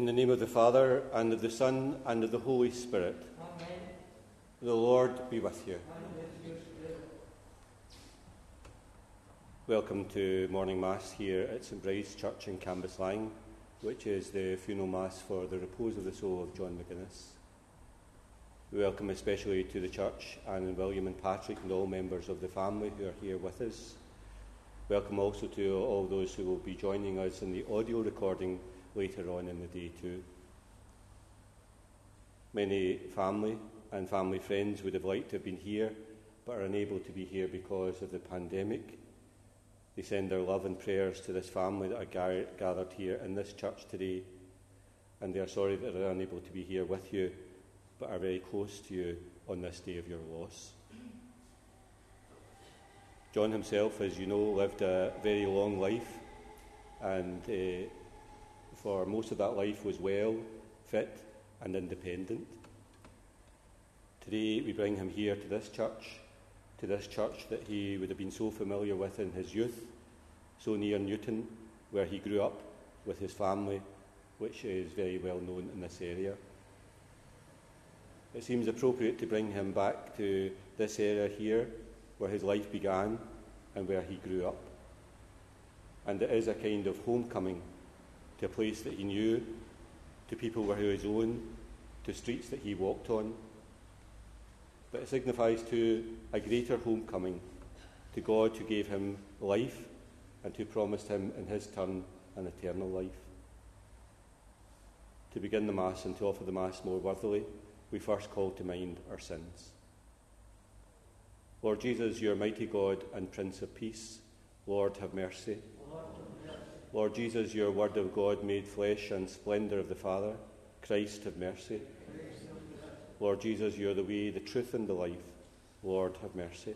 In the name of the Father, and of the Son, and of the Holy Spirit. Amen. The Lord be with you. With. Welcome to morning Mass here at St Bride's Church in Cambuslang, which is the funeral Mass for the repose of the soul of John McGuinness. We welcome especially to the church and William and Patrick and all members of the family who are here with us. Welcome also to all those who will be joining us in the audio recording later on in the day too. Many family and family friends would have liked to have been here but are unable to be here because of the pandemic. They send their love and prayers to this family that are ga- gathered here in this church today, and they are sorry that they're unable to be here with you, but are very close to you on this day of your loss. John himself, as you know, lived a very long life, and uh, for most of that life was well, fit, and independent. Today we bring him here to this church, to this church that he would have been so familiar with in his youth, so near Newton, where he grew up with his family, which is very well known in this area. It seems appropriate to bring him back to this area here, where his life began and where he grew up. And it is a kind of homecoming to a place that he knew, to people who were his own, to streets that he walked on. But it signifies to a greater homecoming, to God who gave him life and who promised him in his turn an eternal life. To begin the Mass and to offer the Mass more worthily, we first call to mind our sins. Lord Jesus, your mighty God and Prince of Peace, Lord, have mercy. Lord. Lord Jesus, your Word of God made flesh and splendour of the Father, Christ, have mercy. Lord Jesus, you are the way, the truth, and the life. Lord, have mercy.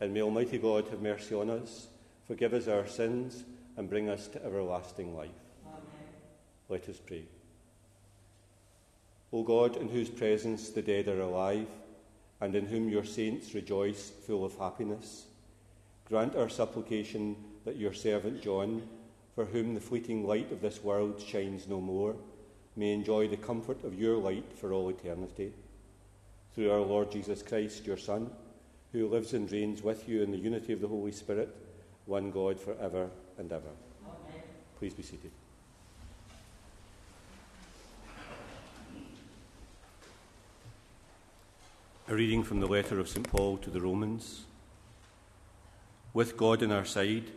And may Almighty God have mercy on us, forgive us our sins, and bring us to everlasting life. Amen. Let us pray. O God, in whose presence the dead are alive, and in whom your saints rejoice full of happiness, grant our supplication that your servant John, for whom the fleeting light of this world shines no more, may enjoy the comfort of your light for all eternity. Through our Lord Jesus Christ, your Son, who lives and reigns with you in the unity of the Holy Spirit, one God for ever and ever. Amen. Please be seated. A reading from the letter of St. Paul to the Romans. With God on our side,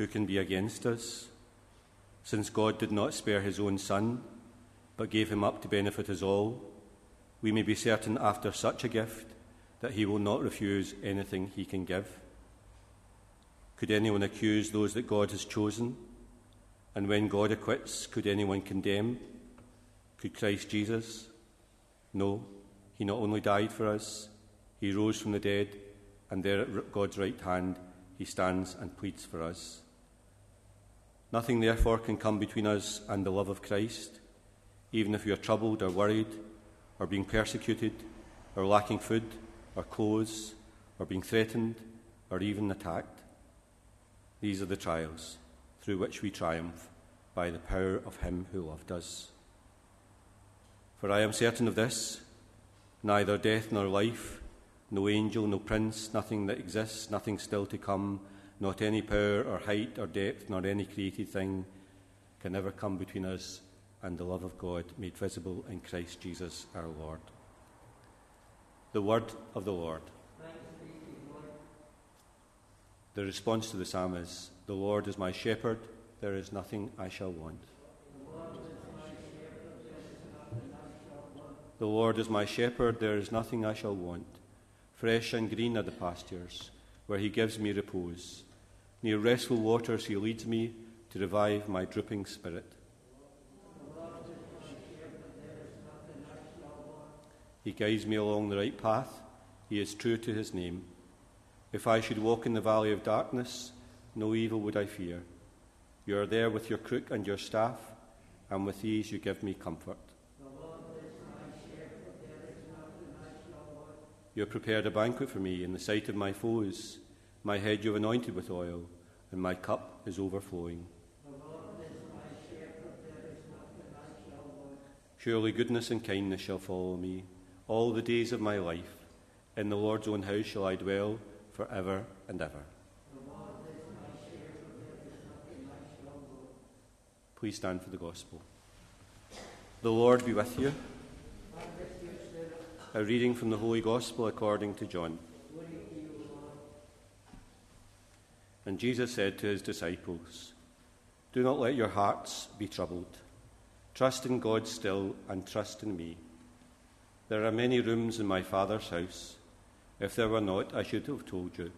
who can be against us? Since God did not spare his own Son, but gave him up to benefit us all, we may be certain after such a gift that he will not refuse anything he can give. Could anyone accuse those that God has chosen? And when God acquits, could anyone condemn? Could Christ Jesus? No, he not only died for us, he rose from the dead, and there at God's right hand he stands and pleads for us. Nothing therefore can come between us and the love of Christ, even if we are troubled or worried, or being persecuted, or lacking food, or clothes, or being threatened, or even attacked. These are the trials through which we triumph by the power of Him who loved us. For I am certain of this neither death nor life, no angel, no prince, nothing that exists, nothing still to come, not any power or height or depth, nor any created thing can ever come between us and the love of God made visible in Christ Jesus our Lord. The word of the Lord. The response to the psalm is The Lord is my shepherd, there is nothing I shall want. The Lord is my shepherd, there is nothing I shall want. Fresh and green are the pastures, where he gives me repose. Near restful waters he leads me to revive my drooping spirit. He guides me along the right path. He is true to his name. If I should walk in the valley of darkness, no evil would I fear. You are there with your crook and your staff, and with these you give me comfort. You have prepared a banquet for me in the sight of my foes. My head you have anointed with oil, and my cup is overflowing. Surely goodness and kindness shall follow me all the days of my life. In the Lord's own house shall I dwell for ever and ever. Please stand for the gospel. The Lord be with you. A reading from the Holy Gospel according to John. And Jesus said to his disciples, Do not let your hearts be troubled. Trust in God still and trust in me. There are many rooms in my Father's house. If there were not, I should have told you.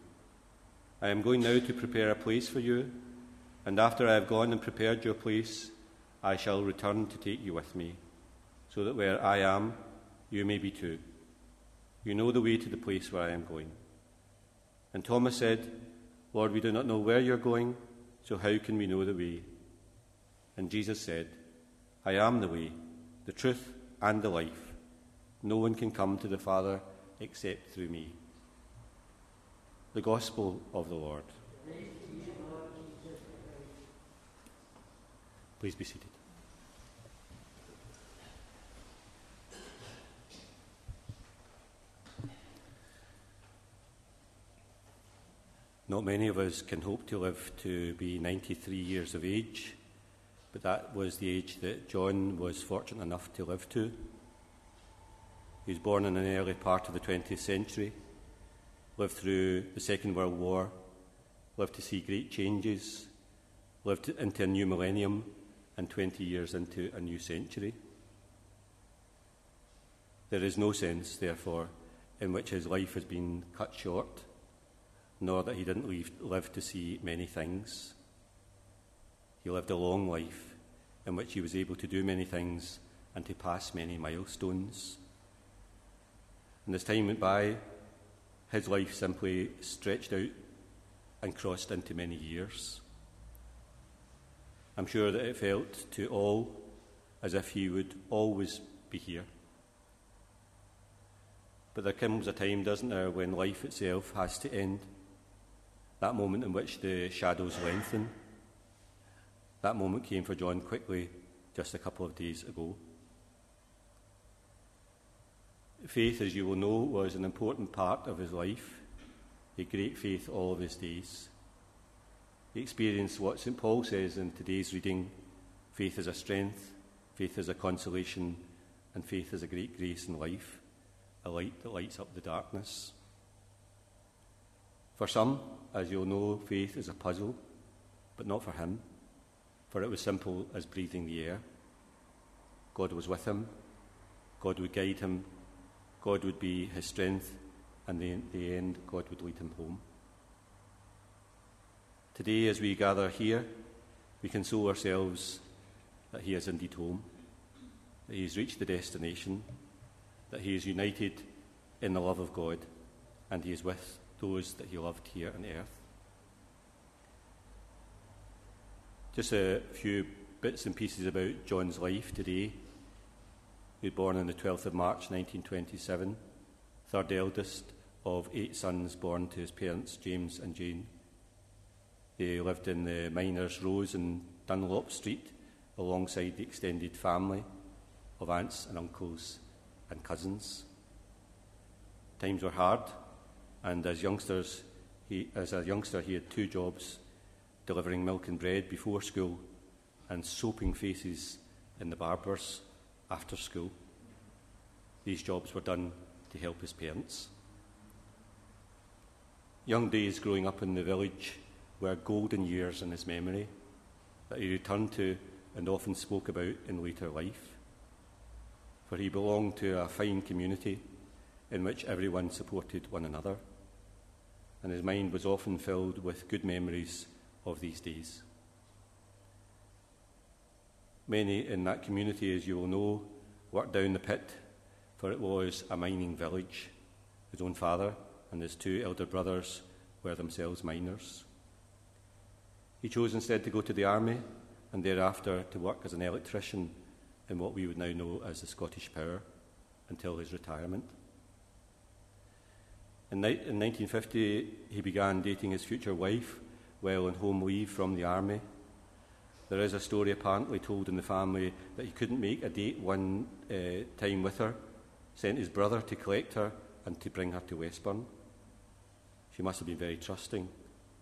I am going now to prepare a place for you, and after I have gone and prepared your place, I shall return to take you with me, so that where I am, you may be too. You know the way to the place where I am going. And Thomas said, Lord, we do not know where you're going, so how can we know the way? And Jesus said, I am the way, the truth, and the life. No one can come to the Father except through me. The Gospel of the Lord. Please be seated. Not many of us can hope to live to be 93 years of age, but that was the age that John was fortunate enough to live to. He was born in an early part of the 20th century, lived through the Second World War, lived to see great changes, lived into a new millennium, and 20 years into a new century. There is no sense, therefore, in which his life has been cut short, nor that he didn't leave, live to see many things. He lived a long life in which he was able to do many things and to pass many milestones. And as time went by, his life simply stretched out and crossed into many years. I'm sure that it felt to all as if he would always be here. But there comes a time, doesn't there, when life itself has to end. That moment in which the shadows lengthen. That moment came for John quickly just a couple of days ago. Faith, as you will know, was an important part of his life, a great faith all of his days. He experienced what St. Paul says in today's reading faith is a strength, faith is a consolation, and faith is a great grace in life, a light that lights up the darkness. For some, as you'll know, faith is a puzzle, but not for him, for it was simple as breathing the air. God was with him, God would guide him, God would be his strength, and in the end, God would lead him home. Today, as we gather here, we console ourselves that he is indeed home, that he has reached the destination, that he is united in the love of God, and he is with those that he loved here on earth. Just a few bits and pieces about John's life today. He was born on the 12th of March 1927, third eldest of eight sons born to his parents, James and Jane. They lived in the Miners' Rows in Dunlop Street alongside the extended family of aunts and uncles and cousins. Times were hard, and as youngsters, he, as a youngster, he had two jobs: delivering milk and bread before school, and soaping faces in the barbers after school. These jobs were done to help his parents. Young days growing up in the village were golden years in his memory that he returned to and often spoke about in later life. For he belonged to a fine community in which everyone supported one another, and his mind was often filled with good memories of these days. Many in that community, as you will know, worked down the pit, for it was a mining village. His own father and his two elder brothers were themselves miners. He chose instead to go to the army and thereafter to work as an electrician in what we would now know as the Scottish Power until his retirement. In, ni- in 1950, he began dating his future wife while on home leave from the army. There is a story apparently told in the family that he couldn't make a date one uh, time with her, sent his brother to collect her and to bring her to Westburn. She must have been very trusting,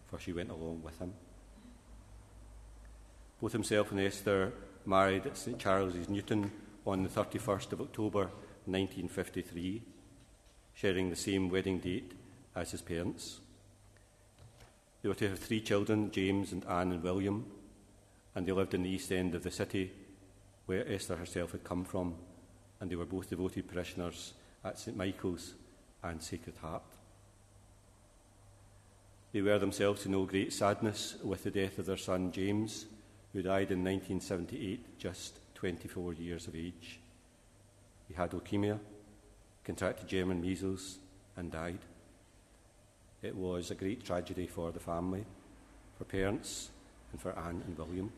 for she went along with him. Both himself and Esther married at St Charles's, Newton, on the 31st of October 1953, sharing the same wedding date as his parents. They were to have three children James and Anne and William, and they lived in the east end of the city where Esther herself had come from, and they were both devoted parishioners at St Michael's and Sacred Heart. They were themselves to know great sadness with the death of their son James, who died in 1978, just 24 years of age. He had leukemia, contracted German measles, and died. It was a great tragedy for the family, for parents, and for Anne and William.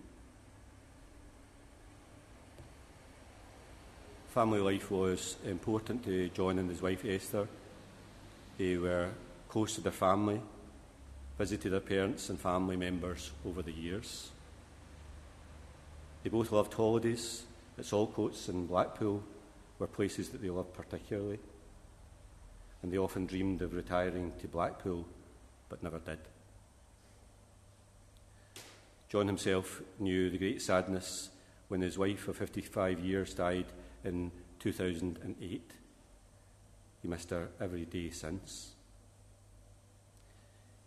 Family life was important to John and his wife Esther. They were close to their family, visited their parents and family members over the years. They both loved holidays. At Saltcoats and Blackpool were places that they loved particularly. And they often dreamed of retiring to Blackpool, but never did. John himself knew the great sadness when his wife of 55 years died in 2008. He missed her every day since.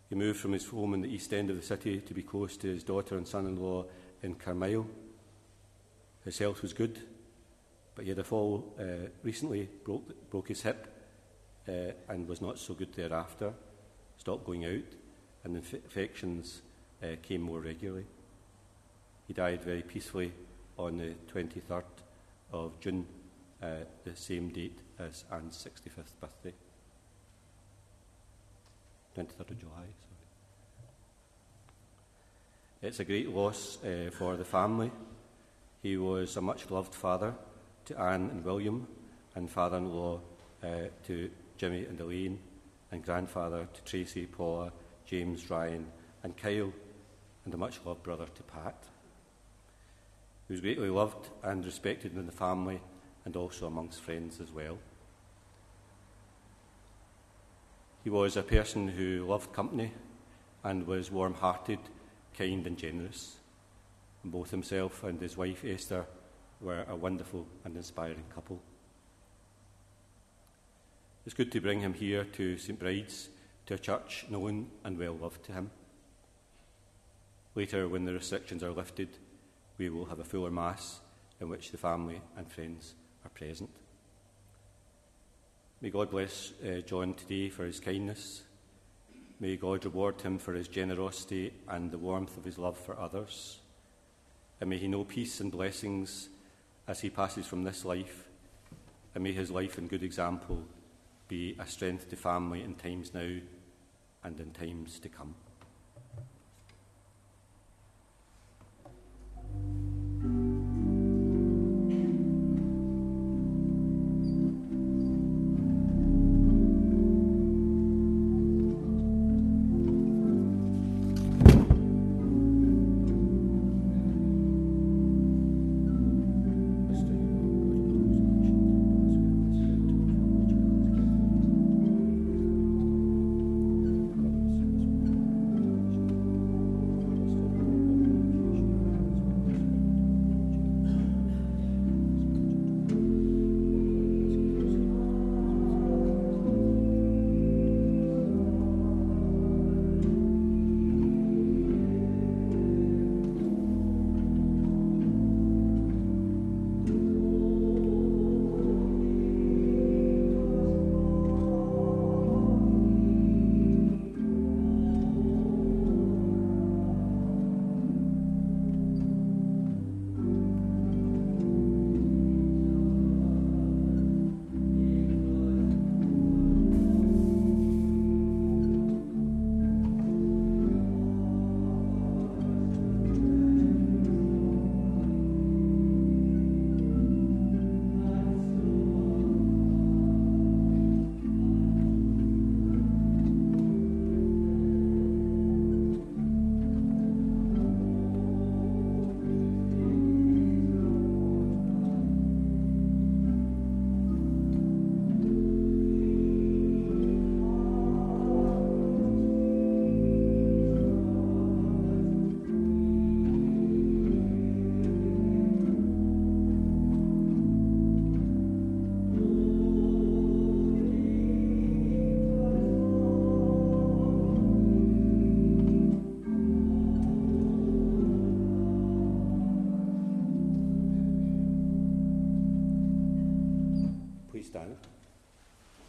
He moved from his home in the east end of the city to be close to his daughter and son in law in Carmyle. His health was good, but he had a fall uh, recently, broke, broke his hip, uh, and was not so good thereafter. Stopped going out, and inf- infections uh, came more regularly. He died very peacefully on the 23rd of June, uh, the same date as Anne's 65th birthday. 23rd of July, sorry. It's a great loss uh, for the family. He was a much loved father to Anne and William, and father in law uh, to Jimmy and Elaine, and grandfather to Tracy, Paula, James, Ryan, and Kyle, and a much loved brother to Pat. He was greatly loved and respected in the family and also amongst friends as well. He was a person who loved company and was warm hearted, kind, and generous. Both himself and his wife Esther were a wonderful and inspiring couple. It's good to bring him here to St Bride's, to a church known and well loved to him. Later, when the restrictions are lifted, we will have a fuller Mass in which the family and friends are present. May God bless uh, John today for his kindness. May God reward him for his generosity and the warmth of his love for others. And may he know peace and blessings as he passes from this life. And may his life and good example be a strength to family in times now and in times to come.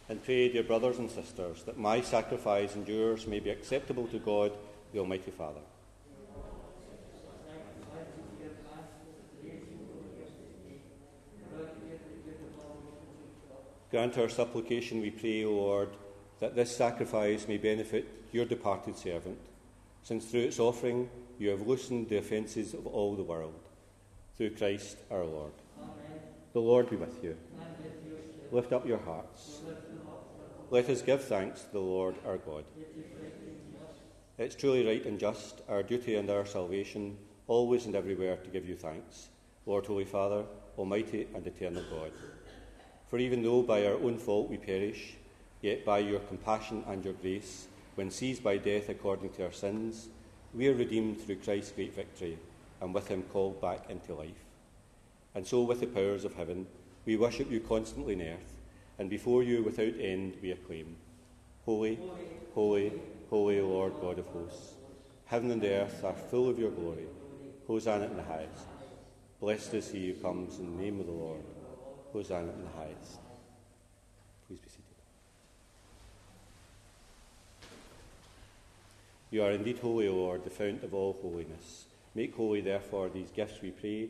And pray, dear brothers and sisters, that my sacrifice and yours may be acceptable to God, the Almighty Father. Grant our supplication, we pray, O Lord, that this sacrifice may benefit your departed servant, since through its offering you have loosened the offences of all the world. Through Christ our Lord. Amen. The Lord be with you. Spirit. Lift up your hearts. Let us give thanks to the Lord our God. It's truly right and just, our duty and our salvation, always and everywhere to give you thanks, Lord, Holy Father, Almighty and eternal God. For even though by our own fault we perish, yet by your compassion and your grace, when seized by death according to our sins, we are redeemed through Christ's great victory, and with him called back into life. And so, with the powers of heaven, we worship you constantly in earth, and before you without end we acclaim Holy, holy, holy Lord God of hosts. Heaven and earth are full of your glory. Hosanna in the highest. Blessed is he who comes in the name of the Lord. Hosanna in the highest. Please be seated. You are indeed holy, O Lord, the fount of all holiness. Make holy, therefore, these gifts, we pray,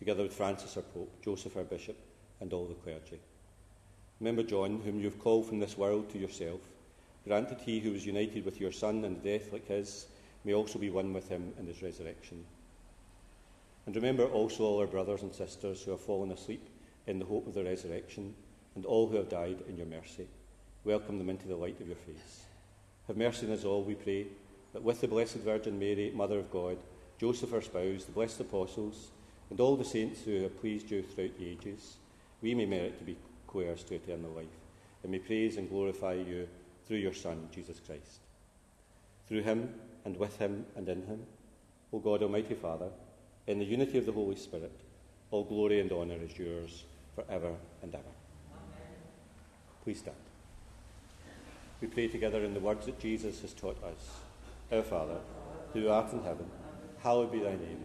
together with Francis our Pope, Joseph our Bishop, and all the clergy. Remember John, whom you have called from this world to yourself. Grant that he who was united with your Son in death like his may also be one with him in his resurrection. And remember also all our brothers and sisters who have fallen asleep in the hope of the resurrection, and all who have died in your mercy. Welcome them into the light of your face. Have mercy on us all, we pray, that with the Blessed Virgin Mary, Mother of God, Joseph our spouse, the blessed apostles, and all the saints who have pleased you throughout the ages, we may merit to be co-heirs to eternal life, and may praise and glorify you through your Son, Jesus Christ. Through him, and with him, and in him, O God, Almighty Father, in the unity of the Holy Spirit, all glory and honour is yours for ever and ever. Amen. Please stand. We pray together in the words that Jesus has taught us. Our Father, who art in heaven, hallowed be thy name.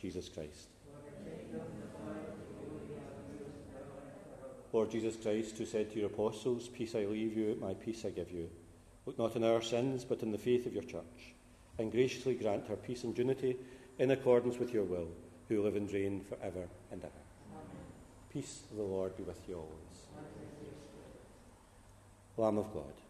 Jesus Christ. Lord Jesus Christ, who said to your apostles, Peace I leave you, my peace I give you, look not on our sins, but in the faith of your church, and graciously grant her peace and unity in accordance with your will, who live and reign for ever and ever. Peace of the Lord be with you always. Lamb of God.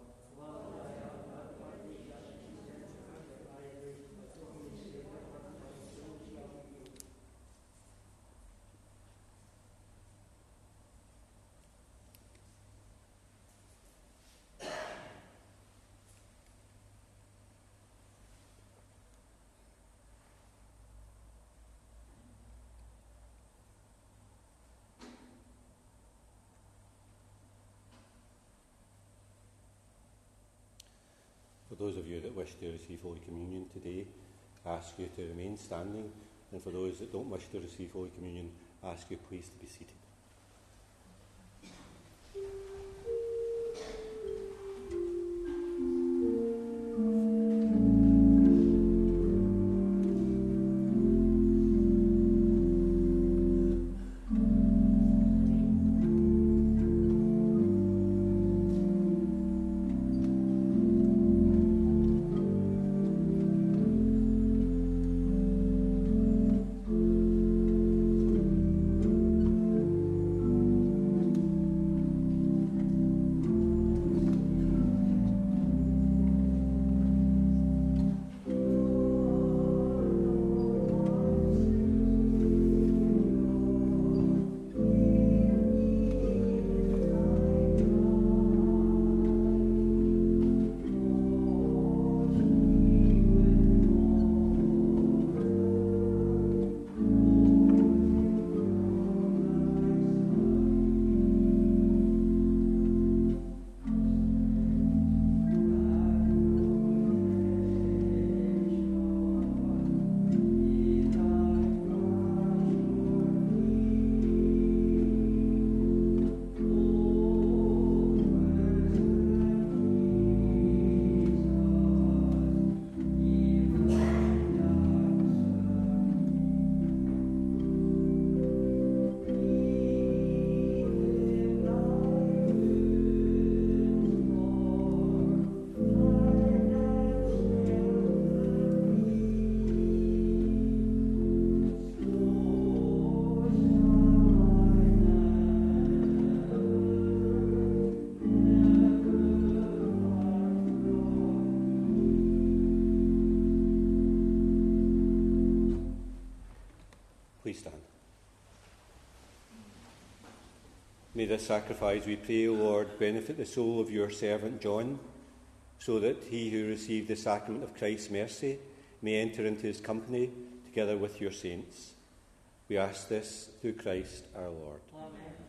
those of you that wish to receive Holy Communion today, ask you to remain standing. And for those that don't wish to receive Holy Communion, ask you please to be seated. This sacrifice, we pray, O Lord, benefit the soul of your servant John, so that he who received the sacrament of Christ's mercy may enter into his company together with your saints. We ask this through Christ our Lord. Amen.